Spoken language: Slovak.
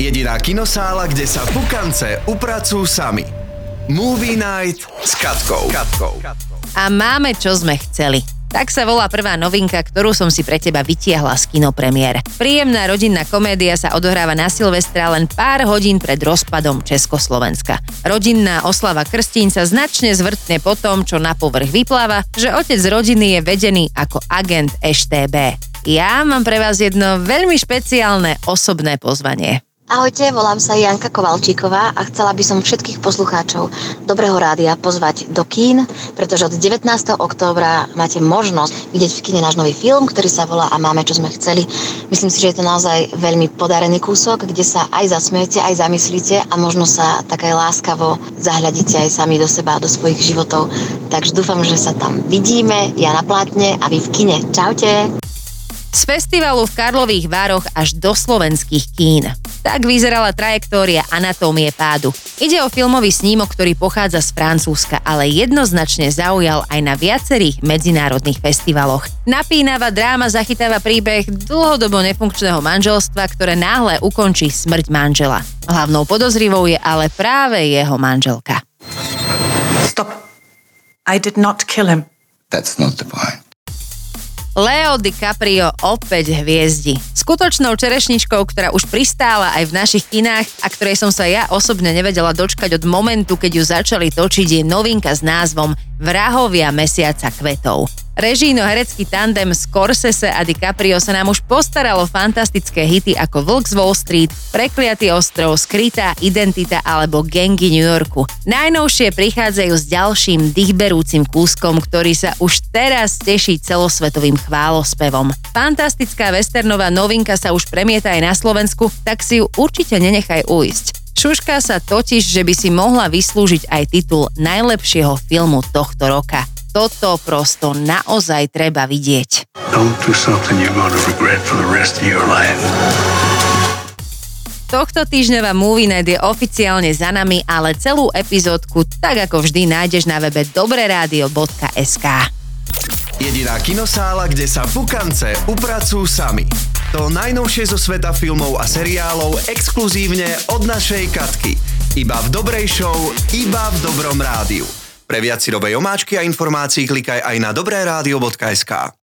Jediná kinosála, kde sa pukance upracujú sami. Movie Night s Katkou. Katkou. A máme, čo sme chceli. Tak sa volá prvá novinka, ktorú som si pre teba vytiahla z kinopremiér. Príjemná rodinná komédia sa odohráva na Silvestra len pár hodín pred rozpadom Československa. Rodinná oslava Krstín sa značne zvrtne po tom, čo na povrch vypláva, že otec rodiny je vedený ako agent EŠTB. Ja mám pre vás jedno veľmi špeciálne osobné pozvanie. Ahojte, volám sa Janka Kovalčíková a chcela by som všetkých poslucháčov Dobrého rádia pozvať do kín, pretože od 19. októbra máte možnosť vidieť v kine náš nový film, ktorý sa volá A máme, čo sme chceli. Myslím si, že je to naozaj veľmi podarený kúsok, kde sa aj zasmiete, aj zamyslíte a možno sa tak aj láskavo zahľadíte aj sami do seba, do svojich životov. Takže dúfam, že sa tam vidíme, ja na plátne a vy v kine. Čaute! Z festivalu v Karlových Vároch až do slovenských kín. Tak vyzerala trajektória anatómie pádu. Ide o filmový snímok, ktorý pochádza z Francúzska, ale jednoznačne zaujal aj na viacerých medzinárodných festivaloch. Napínava dráma zachytáva príbeh dlhodobo nefunkčného manželstva, ktoré náhle ukončí smrť manžela. Hlavnou podozrivou je ale práve jeho manželka. Stop. I did not kill him. That's not the point. Leo DiCaprio opäť hviezdi. Skutočnou čerešničkou, ktorá už pristála aj v našich kinách a ktorej som sa ja osobne nevedela dočkať od momentu, keď ju začali točiť, je novinka s názvom Vrahovia mesiaca kvetov. Režíno-herecký tandem Scorsese a DiCaprio sa nám už postaralo fantastické hity ako Vlk z Wall Street, Prekliatý ostrov, Skrytá identita alebo Gengy New Yorku. Najnovšie prichádzajú s ďalším dýchberúcim kúskom, ktorý sa už teraz teší celosvetovým chválospevom. Fantastická westernová novinka sa už premieta aj na Slovensku, tak si ju určite nenechaj ujsť. Šuška sa totiž, že by si mohla vyslúžiť aj titul najlepšieho filmu tohto roka. Toto prosto naozaj treba vidieť. Tohto týždňová Movie Night je oficiálne za nami, ale celú epizódku, tak ako vždy, nájdeš na webe dobreradio.sk. Jediná kinosála, kde sa pukance upracujú sami. To najnovšie zo sveta filmov a seriálov exkluzívne od našej Katky. Iba v dobrej show, iba v dobrom rádiu. Pre viac si omáčky a informácií klikaj aj na dobré rádio.sk.